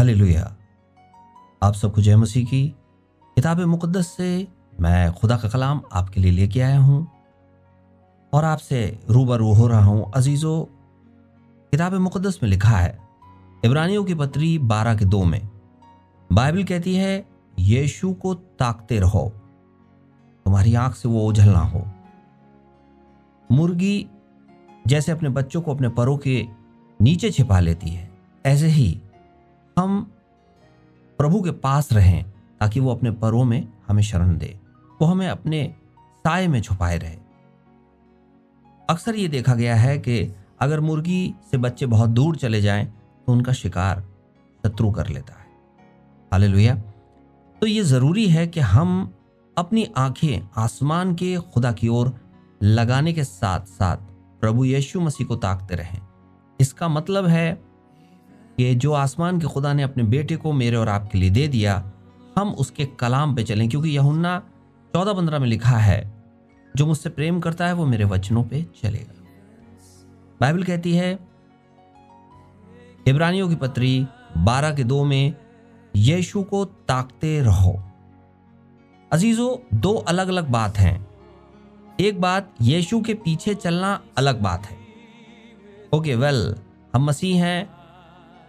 Hallelujah. आप सबको जय मसीह की। किताब मुकदस से मैं खुदा का कलाम आपके लिए लेके आया हूँ। और आपसे रूबरू हो रहा हूँ अजीजों। किताब मुकदस में लिखा है, इब्रानियों की पत्री बारह के दो में, बाइबल कहती है, यीशु को ताकते रहो, तुम्हारी आँख से वो ओझल ना हो। मुर्गी जैसे अपने बच्चों को अपने परों के नीचे छिपा लेती है, ऐसे ही हम प्रभु के पास रहें ताकि वो अपने परों में हमें शरण दे। वो हमें अपने साय में छुपाए रहे। अक्सर ये देखा गया है कि अगर मुर्गी से बच्चे बहुत दूर चले जाएँ तो उनका शिकार शत्रु कर लेता है। हालेलुया। तो ये ज़रूरी है कि हम अपनी आँखें आसमान के खुदा की ओर लगाने के साथ साथ प्रभु यीशु मसीह को ताकते रहें। इसका मतलब है कि जो आसमान के खुदा ने अपने बेटे को मेरे और आपके लिए दे दिया, हम उसके कलाम पे चलें, क्योंकि यहुन्ना चौदह पंद्रह में लिखा है, जो मुझसे प्रेम करता है, वो मेरे वचनों पे चलेगा। बाइबल कहती है, इब्रानियों की पत्री बारह के दो में, यीशु को ताकते रहो। अजीजो, दो अलग अलग बात हैं। एक बात, यीशु के पीछे चलना अलग बात है। ओके, वेल, हम मसीह हैं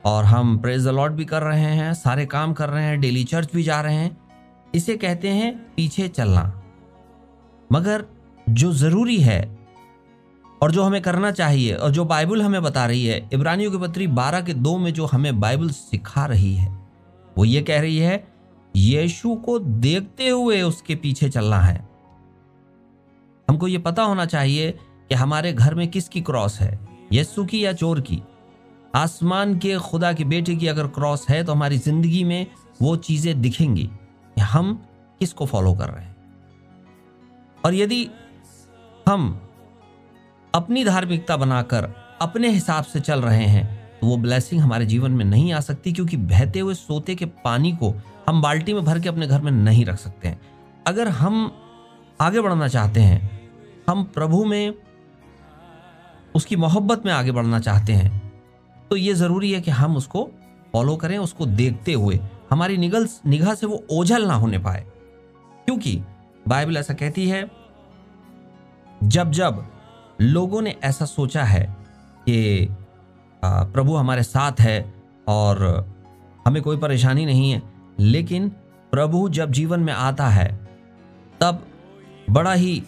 और हम प्रेज लॉर्ड भी कर रहे हैं, सारे काम कर रहे हैं डेली चर्च भी जा रहे हैं। इसे कहते हैं पीछे चलना। मगर जो ज़रूरी है और जो हमें करना चाहिए और जो बाइबल हमें बता रही है, इब्रानियों की पत्री बारह के दो में जो हमें बाइबल सिखा रही है, वो ये कह रही है, यीशु को देखते हुए उसके पीछे चलना है। हमको ये पता होना चाहिए कि हमारे घर में किसकी क्रॉस है, यीशु की या चोर की? आसमान के खुदा के बेटे की अगर क्रॉस है तो हमारी ज़िंदगी में वो चीज़ें दिखेंगी कि हम किसको फॉलो कर रहे हैं। और यदि हम अपनी धार्मिकता बनाकर अपने हिसाब से चल रहे हैं तो वो ब्लेसिंग हमारे जीवन में नहीं आ सकती, क्योंकि बहते हुए सोते के पानी को हम बाल्टी में भर के अपने घर में नहीं रख सकते हैं। अगर हम आगे बढ़ना चाहते हैं, हम प्रभु में उसकी मोहब्बत में आगे बढ़ना चाहते हैं तो ये ज़रूरी है कि हम उसको फॉलो करें, उसको देखते हुए हमारी निगल, निगाह से वो ओझल ना होने पाए। क्योंकि बाइबल ऐसा कहती है, जब जब लोगों ने ऐसा सोचा है कि प्रभु हमारे साथ है और हमें कोई परेशानी नहीं है, लेकिन प्रभु जब जीवन में आता है, तब बड़ा ही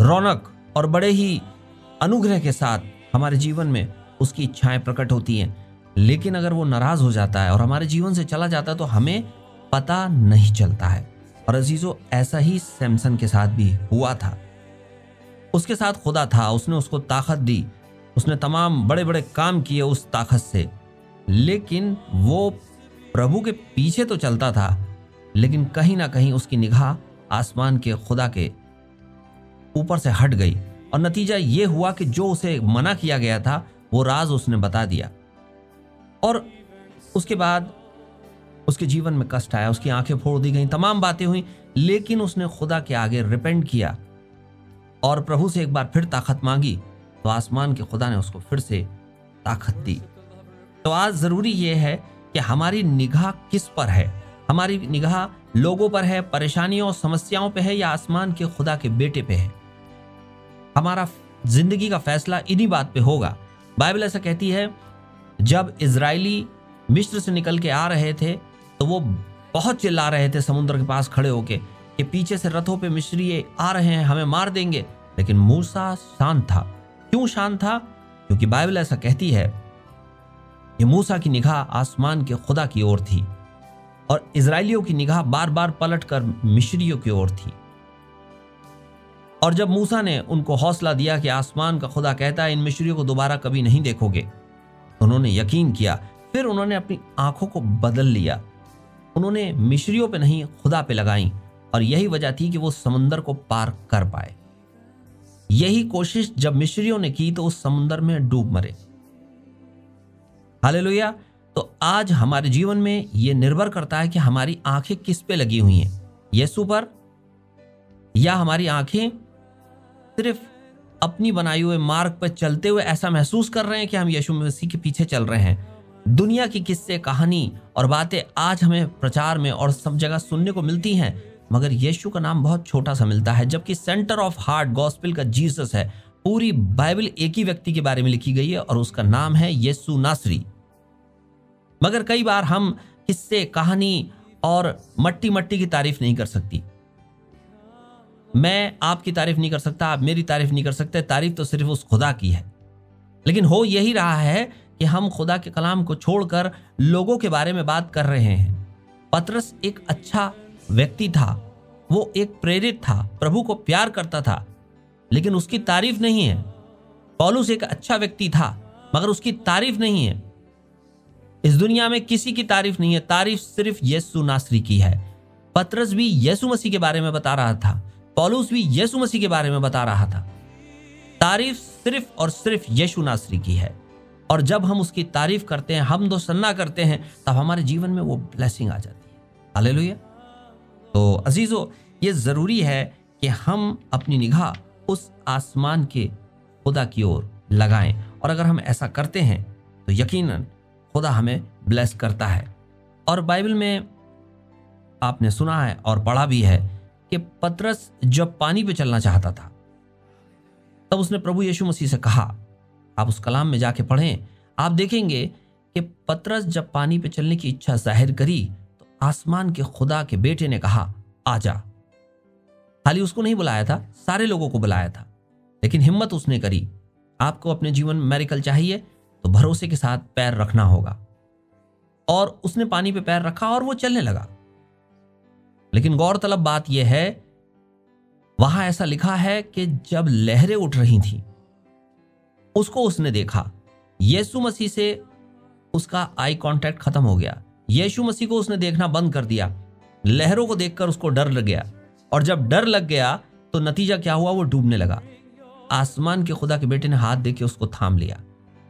रौनक और बड़े ही अनुग्रह के साथ हमारे जीवन में उसकी इच्छाएँ प्रकट होती हैं। लेकिन अगर वो नाराज़ हो जाता है और हमारे जीवन से चला जाता है तो हमें पता नहीं चलता है। और अजीजो, ऐसा ही सैमसन के साथ भी हुआ था। उसके साथ खुदा था, उसने उसको ताकत दी, उसने तमाम बड़े बड़े काम किए उस ताकत से। लेकिन वो प्रभु के पीछे तो चलता था, लेकिन कहीं ना कहीं उसकी निगाह आसमान के, खुदा के ऊपर से हट गई। और नतीजा ये हुआ कि जो उसे मना किया गया था वो राज उसने बता दिया। और उसके बाद उसके जीवन में कष्ट आया, उसकी आँखें फोड़ दी गई, तमाम बातें हुई, लेकिन उसने खुदा के आगे रिपेंड किया और प्रभु से एक बार फिर ताकत मांगी तो आसमान के खुदा ने उसको फिर से ताकत दी। तो आज ज़रूरी यह है कि हमारी निगाह किस पर है? हमारी निगाह लोगों पर है, परेशानियों और समस्याओं पे है या आसमान के खुदा के बेटे पे है? हमारा ज़िंदगी का फैसला इन्हीं बात पे होगा। बाइबल ऐसा कहती है, जब इसराइली मिस्र से निकल के आ रहे थे तो वो बहुत चिल्ला रहे थे समुद्र के पास खड़े होके कि पीछे से रथों पे मिस्री आ रहे हैं, हमें मार देंगे। लेकिन मूसा शांत था। क्यों शांत था? क्योंकि बाइबल ऐसा कहती है कि मूसा की निगाह आसमान के खुदा की ओर थी और इसराइलियों की निगाह बार बार पलट कर मिश्रियों की ओर थी। और जब मूसा ने उनको हौसला दिया कि आसमान का खुदा कहता है, इन मिश्रियों को दोबारा कभी नहीं देखोगे। उन्होंने यकीन किया। फिर उन्होंने अपनी आँखों को बदल लिया। उन्होंने मिश्रियों पे नहीं, खुदा पे लगाई और यही वजह थी कि वो समुंदर को पार कर पाए। यही कोशिश जब मिश्रियों ने की तो उस समुंदर में डूब मरे। हालेलुया। तो आज हमारे जीवन में यह निर्भर करता है कि हमारी आँखें किस पे लगी हुई हैं। यीशु पर या हमारी आँखें सिर्फ़ अपनी बनाई हुए मार्ग पर चलते हुए ऐसा महसूस कर रहे हैं कि हम यीशु मसीह के पीछे चल रहे हैं। दुनिया की किस्से, कहानी और बातें आज हमें प्रचार में और सब जगह सुनने को मिलती हैं, मगर यीशु का नाम बहुत छोटा सा मिलता है, जबकि सेंटर ऑफ़ हार्ट गॉस्पिल का जीसस है। पूरी बाइबल एक ही व्यक्ति के बारे में लिखी गई है और उसका नाम है यीशु नासरी। मगर कई बार हम किस्से, कहानी और मट्टी मट्टी की तारीफ़ नहीं कर सकती। मैं आपकी तारीफ़ नहीं कर सकता, आप मेरी तारीफ़ नहीं कर सकते, तारीफ़ तो सिर्फ़ उस खुदा की है। लेकिन हो यही रहा है कि हम खुदा के कलाम को छोड़कर लोगों के बारे में बात कर रहे हैं। पतरस एक अच्छा व्यक्ति था, वो एक प्रेरित था, प्रभु को प्यार करता था, लेकिन उसकी तारीफ़ नहीं है। पॉलुस एक अच्छा व्यक्ति था, मगर उसकी तारीफ़ नहीं है। इस दुनिया में किसी की तारीफ़ नहीं है, तारीफ़ सिर्फ़ यीशु नासरी की है। पत्रस भी यीशु मसीह के बारे में बता रहा था। पॉलुस भी यीशु मसीह के बारे में बता रहा था। तारीफ़ सिर्फ़ और सिर्फ़ यीशु नासरी की है। और जब हम उसकी तारीफ़ करते हैं, हम दो सन्ना करते हैं, तब हमारे जीवन में वो ब्लेसिंग आ जाती है। हालेलुया तो अजीजो, ये ज़रूरी है कि हम अपनी निगाह उस आसमान के खुदा की ओर लगाएँ। और अगर हम ऐसा करते हैं तो यकीनन खुदा हमें ब्लेस करता है। और बाइबल में आपने सुना है और पढ़ा भी है कि पतरस जब पानी पे चलना चाहता था, तब उसने प्रभु यीशु मसीह से कहा, आप उस कलाम में जाके पढ़ें, आप देखेंगे कि पतरस जब पानी पे चलने की इच्छा ज़ाहिर करी तो आसमान के खुदा के बेटे ने कहा आजा खाली उसको नहीं बुलाया था, सारे लोगों को बुलाया था, लेकिन हिम्मत उसने करी, आपको अपने जीवन में मेरिकल चाहिए तो भरोसे के साथ पैर रखना होगा। और उसने पानी पे पैर रखा और वो चलने लगा। लेकिन गौरतलब बात यह है, वहाँ ऐसा लिखा है कि जब लहरें उठ रही थी, उसको उसने देखा। यीशु मसीह से उसका आई कांटेक्ट खत्म हो गया। यीशु मसीह को उसने देखना बंद कर दिया। लहरों को देखकर उसको डर लग गया। और जब डर लग गया तो नतीजा क्या हुआ? वो डूबने लगा। आसमान के खुदा के बेटे ने हाथ देके उसको थाम लिया।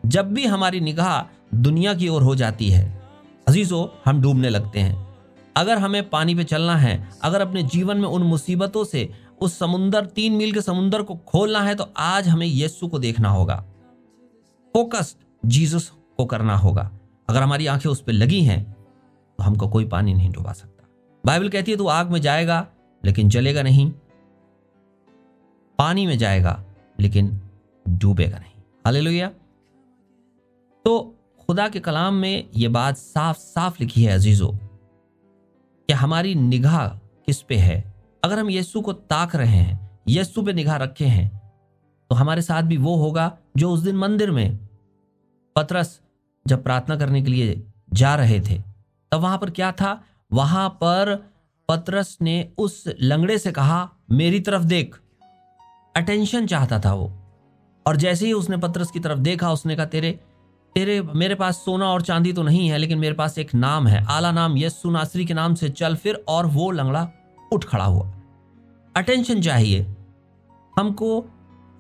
जब भी हमारी निगाह दुनिया की ओर हो जाती है, अजीजो, हम डूबने लगते हैं। अगर हमें पानी पे चलना है, अगर अपने जीवन में उन मुसीबतों से, उस समुंदर, तीन मील के समुंदर को खोलना है तो आज हमें यीशु को देखना होगा। फोकस्ड जीसस को करना होगा। अगर हमारी आँखें उस पर लगी हैं तो हमको कोई पानी नहीं डुबा सकता। बाइबल कहती है, तू आग में जाएगा, लेकिन जलेगा नहीं। पानी में जाएगा, लेकिन डूबेगा नहीं। हाले तो खुदा के कलाम में यह बात साफ़ साफ़ लिखी है अजीजों। कि हमारी निगाह किस पे है? अगर हम यीशु को ताक रहे हैं, यीशु पे निगाह रखे हैं तो हमारे साथ भी वो होगा जो उस दिन मंदिर में पतरस जब प्रार्थना करने के लिए जा रहे थे, तब वहाँ पर क्या था? वहाँ पर पतरस ने उस लंगड़े से कहा, मेरी तरफ़ देख। अटेंशन चाहता था वो। और जैसे ही उसने पतरस की तरफ़ देखा, उसने कहा, तेरे तेरे, मेरे पास सोना और चांदी तो नहीं है, लेकिन मेरे पास एक नाम है। आला नाम यस्सु नासरी के नाम से चल फिर, और वो लंगड़ा उठ खड़ा हुआ। अटेंशन चाहिए। हमको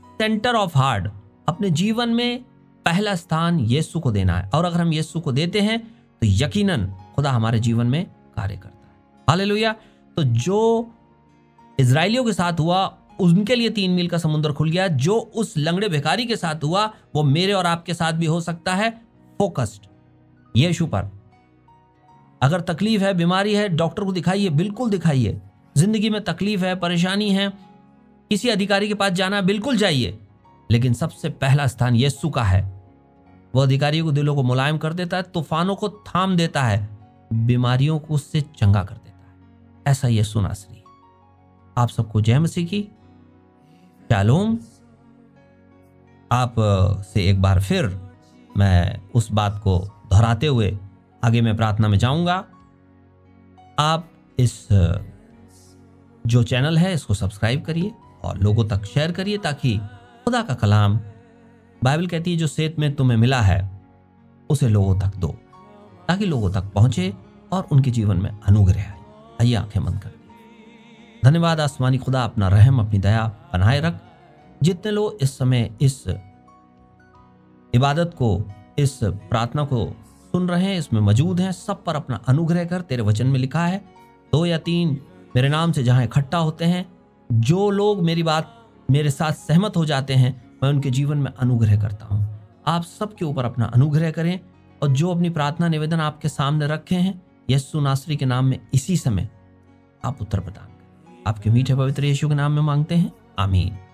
सेंटर ऑफ़ हार्ट अपने जीवन में पहला स्थान यीशु को देना है। और अगर हम यीशु को देते हैं तो यकीनन खुदा हमारे जीवन में कार्य करता है। हालेलुया। तो जो इसराइलियों के साथ हुआ उनके लिए तीन मील का समुद्र खुल गया, जो उस लंगड़े भिखारी के साथ हुआ, वो मेरे और आपके साथ भी हो सकता है। फोकस्ड यीशु पर। अगर तकलीफ़ है, बीमारी है, डॉक्टर को दिखाइए, बिल्कुल दिखाइए। ज़िंदगी में तकलीफ़ है, परेशानी है, किसी अधिकारी के पास जाना, बिल्कुल जाइए। लेकिन सबसे पहला स्थान यीशु का है। वो अधिकारियों को दिलों को मुलायम कर देता है, तूफानों को थाम देता है, बीमारियों को उससे चंगा कर देता है। ऐसा यीशु नासरी। आप सबको जय मसीह की। शालोम, आप से एक बार फिर मैं उस बात को दोहराते हुए आगे मैं प्रार्थना में जाऊँगा। आप इस जो चैनल है, इसको सब्सक्राइब करिए और लोगों तक शेयर करिए ताकि खुदा का कलाम बाइबल कहती है, जो सेत में तुम्हें मिला है, उसे लोगों तक दो, ताकि लोगों तक पहुँचे और उनके जीवन में अनुग्रह आइए, आँखें बंद कर। धन्यवाद आसमानी खुदा, अपना रहम, अपनी दया बनाए रख। जितने लोग इस समय इस इबादत को, इस प्रार्थना को सुन रहे हैं, इसमें मौजूद हैं, सब पर अपना अनुग्रह कर, तेरे वचन में लिखा है, दो या तीन मेरे नाम से जहाँ इकट्ठा होते हैं, जो लोग मेरी बात, मेरे साथ सहमत हो जाते हैं, मैं उनके जीवन में अनुग्रह करता हूँ। आप सबके ऊपर अपना अनुग्रह करें और जो अपनी प्रार्थना, निवेदन आपके सामने रखे हैं यस्सु नासरी के नाम में इसी समय आप उत्तर प्रदान आपके मीठे पवित्र यीशु के नाम में मांगते हैं। आमीन।